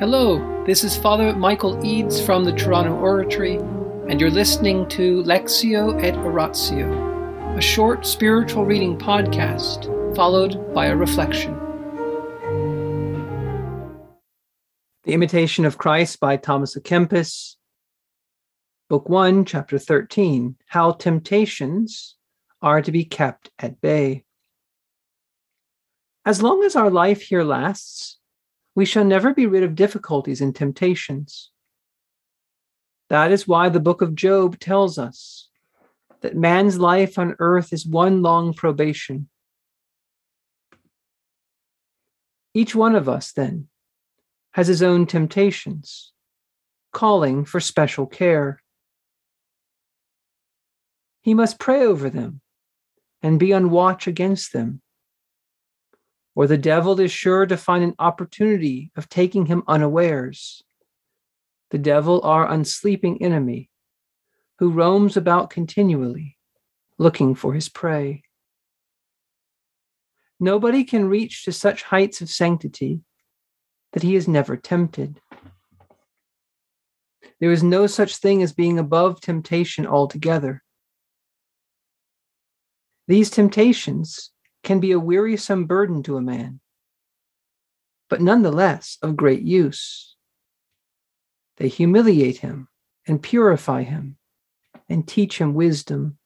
Hello, this is Father Michael Eads from the Toronto Oratory, and you're listening to Lectio et Oratio, a short spiritual reading podcast followed by a reflection. The Imitation of Christ by Thomas à Kempis, Book 1, Chapter 13 How Temptations Are to Be Kept at Bay. As long as our life here lasts, we shall never be rid of difficulties and temptations. That is why the book of Job tells us that man's life on earth is one long probation. Each one of us, then, has his own temptations, calling for special care. He must pray over them and be on watch against them or the devil is sure to find an opportunity of taking him unawares. The devil, our unsleeping enemy, who roams about continually, looking for his prey. Nobody can reach to such heights of sanctity that he is never tempted. There is no such thing as being above temptation altogether. These temptations can be a wearisome burden to a man, but nonetheless of great use. They humiliate him and purify him and teach him wisdom.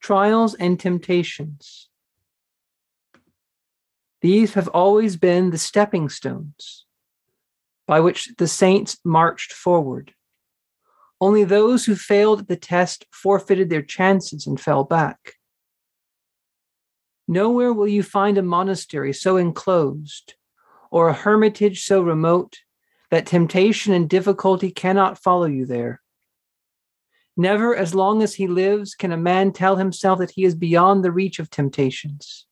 Trials and temptations. These have always been the stepping stones by which the saints marched forward. Only those who failed the test forfeited their chances and fell back. Nowhere will you find a monastery so enclosed or a hermitage so remote that temptation and difficulty cannot follow you there. Never, as long as he lives, can a man tell himself that he is beyond the reach of temptations.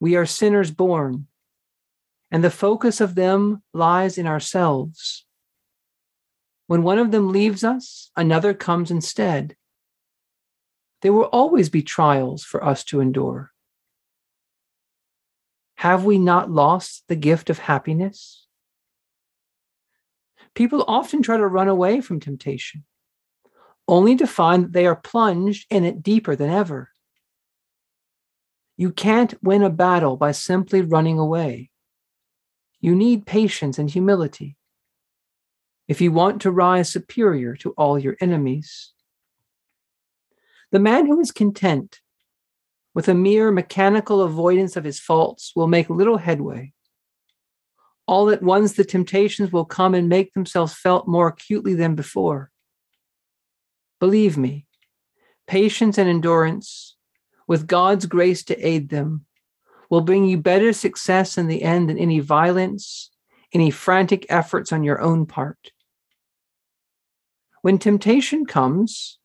We are sinners born, and the focus of them lies in ourselves. When one of them leaves us, another comes instead there will always be trials for us to endure. Have we not lost the gift of happiness? People often try to run away from temptation, only to find that they are plunged in it deeper than ever. You can't win a battle by simply running away. You need patience and humility. If you want to rise superior to all your enemies, the man who is content with a mere mechanical avoidance of his faults will make little headway. All at once, the temptations will come and make themselves felt more acutely than before. Believe me, patience and endurance, with God's grace to aid them, will bring you better success in the end than any violence, any frantic efforts on your own part. When temptation comes,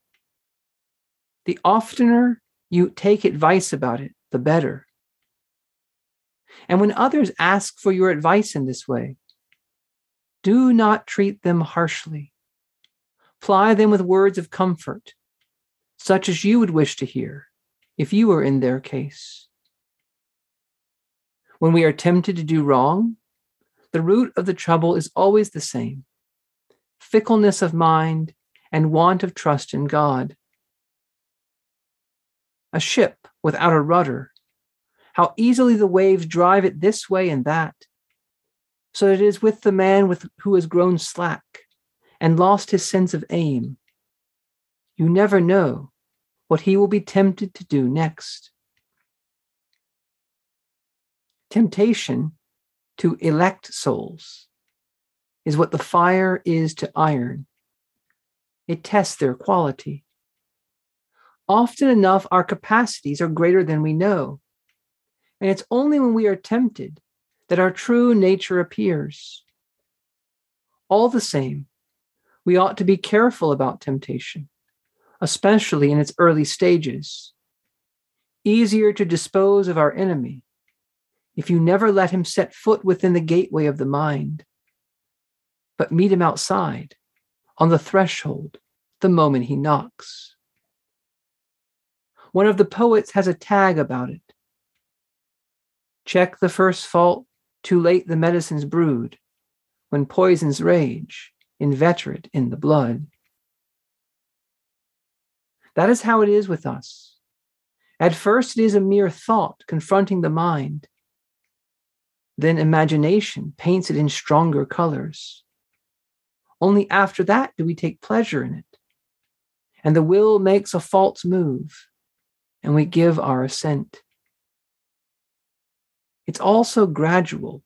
the oftener you take advice about it, the better. And when others ask for your advice in this way, do not treat them harshly. Ply them with words of comfort, such as you would wish to hear if you were in their case. When we are tempted to do wrong, the root of the trouble is always the same fickleness of mind and want of trust in God a ship without a rudder, how easily the waves drive it this way and that. So it is with the man with, who has grown slack and lost his sense of aim. You never know what he will be tempted to do next. Temptation to elect souls is what the fire is to iron. It tests their quality. Often enough, our capacities are greater than we know. And it's only when we are tempted that our true nature appears. All the same, we ought to be careful about temptation, especially in its early stages. Easier to dispose of our enemy if you never let him set foot within the gateway of the mind, but meet him outside, on the threshold, the moment he knocks. One of the poets has a tag about it. Check the first fault too late the medicine's brewed, when poisons rage, inveterate in the blood. That is how it is with us. At first, it is a mere thought confronting the mind. Then imagination paints it in stronger colors. Only after that do we take pleasure in it. And the will makes a false move, and we give our assent. It's also gradual,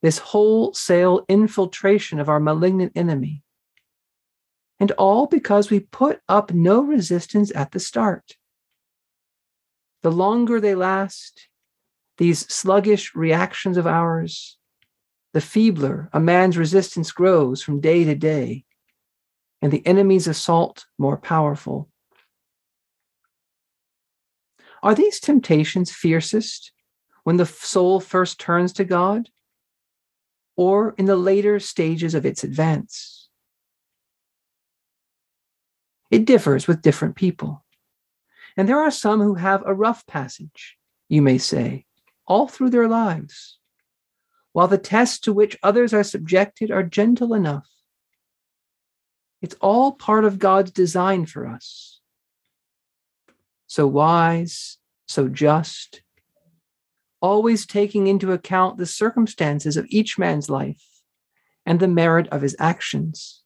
this wholesale infiltration of our malignant enemy. And all because we put up no resistance at the start. The longer they last, these sluggish reactions of ours, the feebler a man's resistance grows from day to day, and the enemy's assault more powerful. Are these temptations fiercest when the soul first turns to God, or in the later stages of its advance? It differs with different people. And there are some who have a rough passage, you may say, all through their lives, while the tests to which others are subjected are gentle enough. It's all part of God's design for us. So wise, so just, always taking into account the circumstances of each man's life and the merit of his actions,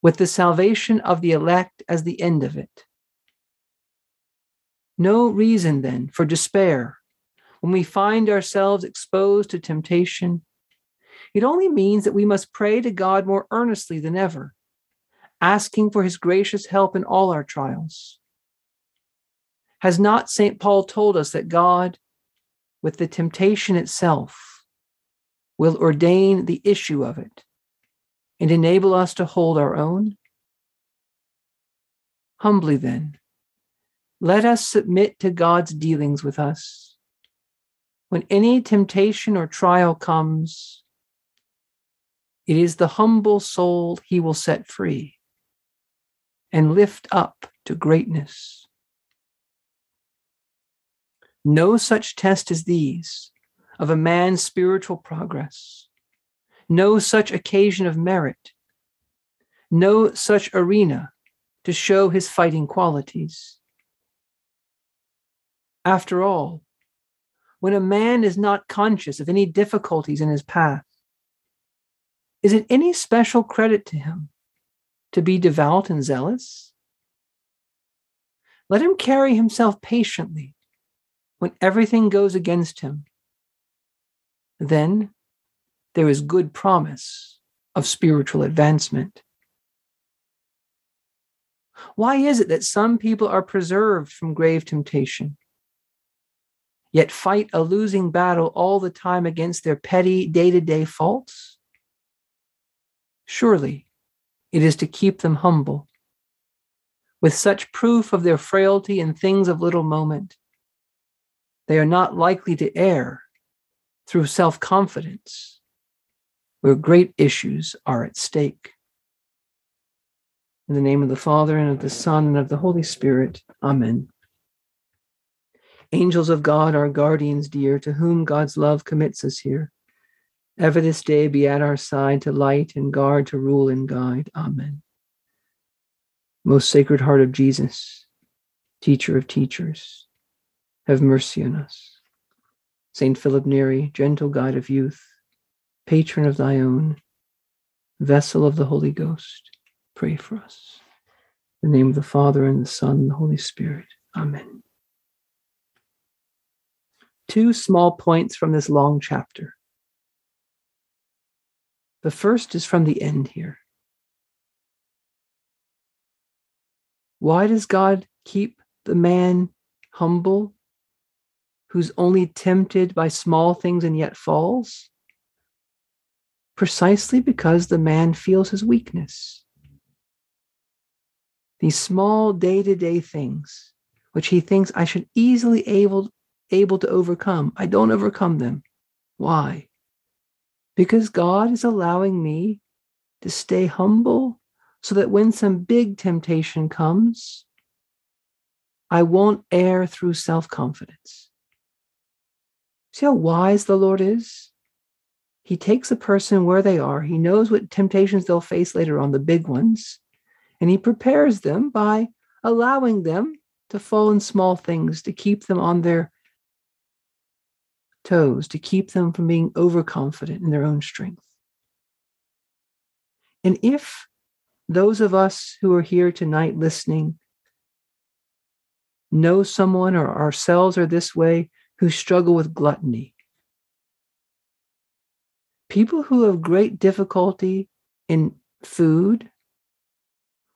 with the salvation of the elect as the end of it. No reason, then, for despair when we find ourselves exposed to temptation. It only means that we must pray to God more earnestly than ever, asking for his gracious help in all our trials. Has not St. Paul told us that God with the temptation itself will ordain the issue of it and enable us to hold our own? Humbly, then, let us submit to God's dealings with us. When any temptation or trial comes, it is the humble soul he will set free and lift up to greatness. No such test as these of a man's spiritual progress, no such occasion of merit, no such arena to show his fighting qualities. After all, when a man is not conscious of any difficulties in his path, is it any special credit to him to be devout and zealous? Let him carry himself patiently when everything goes against him, then there is good promise of spiritual advancement. Why is it that some people are preserved from grave temptation, yet fight a losing battle all the time against their petty day to day faults? Surely it is to keep them humble. With such proof of their frailty in things of little moment, they are not likely to err through self confidence, where great issues are at stake. In the name of the Father, and of the Son, and of the Holy Spirit, Amen. Angels of God, our guardians dear, to whom God's love commits us here, ever this day be at our side to light and guard, to rule and guide. Amen. Most Sacred Heart of Jesus, teacher of teachers, have mercy on us. Saint Philip Neri, gentle guide of youth, patron of thy own, vessel of the Holy Ghost, pray for us. In the name of the Father, and the Son, and the Holy Spirit. Amen. Two small points from this long chapter. The first is from the end here. Why does God keep the man humble who's only tempted by small things and yet falls? Precisely because the man feels his weakness. These small day to day things, which he thinks I should easily able, able to overcome, I don't overcome them. Why? Because God is allowing me to stay humble so that when some big temptation comes, I won't err through self confidence. See how wise the Lord is? he takes a person where they are. He knows what temptations they'll face later on, the big ones, and he prepares them by allowing them to fall in small things, to keep them on their toes, to keep them from being overconfident in their own strength. And if those of us who are here tonight listening know someone or ourselves are this way who struggle with gluttony, people who have great difficulty in food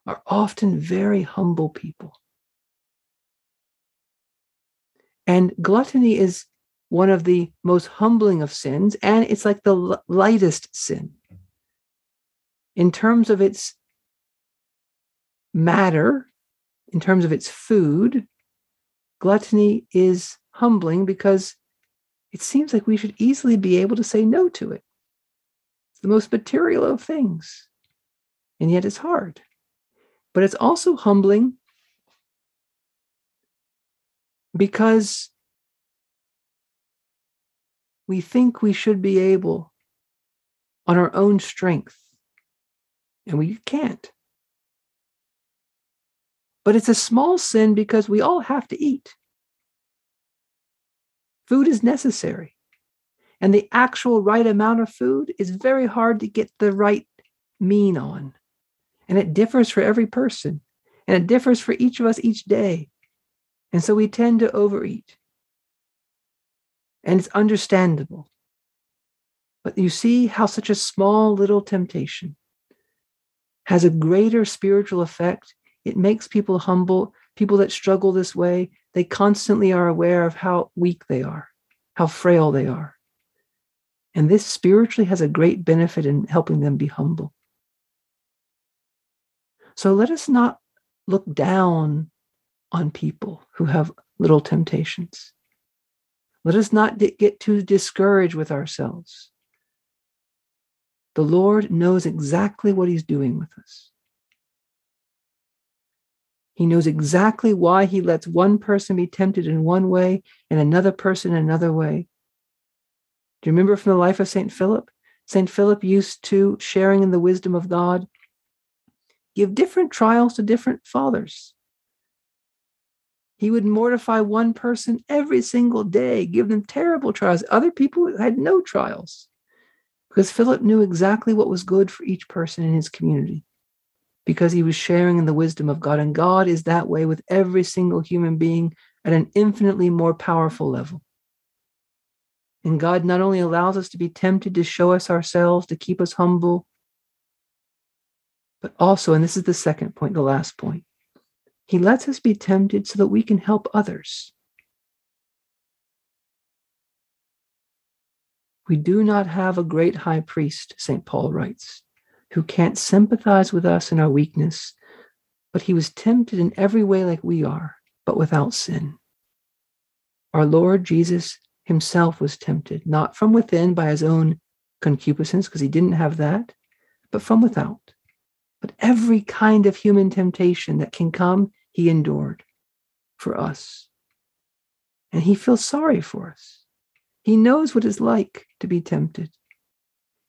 are often very humble people. And gluttony is one of the most humbling of sins, and it's like the lightest sin. In terms of its matter, in terms of its food, gluttony is humbling because it seems like we should easily be able to say no to it It's the most material of things. And yet it's hard. But it's also humbling because we think we should be able on our own strength, and we can't. But it's a small sin because we all have to eat. Food is necessary. And the actual right amount of food is very hard to get the right mean on. And it differs for every person. And it differs for each of us each day. And so we tend to overeat. And it's understandable. But you see how such a small little temptation has a greater spiritual effect. It makes people humble. People that struggle this way, they constantly are aware of how weak they are, how frail they are. And this spiritually has a great benefit in helping them be humble. So let us not look down on people who have little temptations. Let us not get too discouraged with ourselves. The Lord knows exactly what He's doing with us. He knows exactly why He lets one person be tempted in one way and another person in another way do you remember from the life of St. Philip? St. Philip used to, sharing in the wisdom of God, give different trials to different fathers. He would mortify one person every single day, give them terrible trials. Other people had no trials because Philip knew exactly what was good for each person in his community because he was sharing in the wisdom of God. And God is that way with every single human being at an infinitely more powerful level. And God not only allows us to be tempted to show us ourselves, to keep us humble, but also, and this is the second point, the last point, He lets us be tempted so that we can help others. We do not have a great high priest, St. Paul writes, who can't sympathize with us in our weakness, but he was tempted in every way like we are, but without sin. Our Lord Jesus himself was tempted, not from within by his own concupiscence, because he didn't have that, but from without. But every kind of human temptation that can come, he endured for us. And he feels sorry for us. He knows what it's like to be tempted.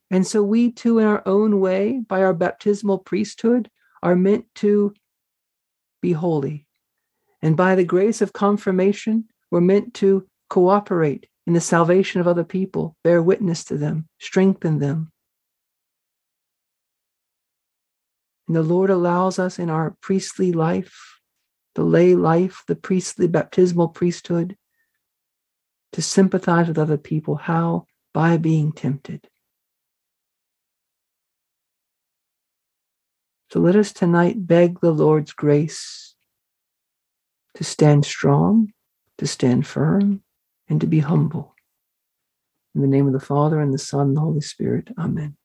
And so we too, in our own way, by our baptismal priesthood, are meant to be holy. And by the grace of confirmation, we're meant to cooperate in the salvation of other people, bear witness to them, strengthen them. And the Lord allows us in our priestly life, the lay life, the priestly baptismal priesthood, to sympathize with other people. How? By being tempted. So let us tonight beg the Lord's grace to stand strong, to stand firm, and to be humble. In the name of the Father, and the Son, and the Holy Spirit. Amen.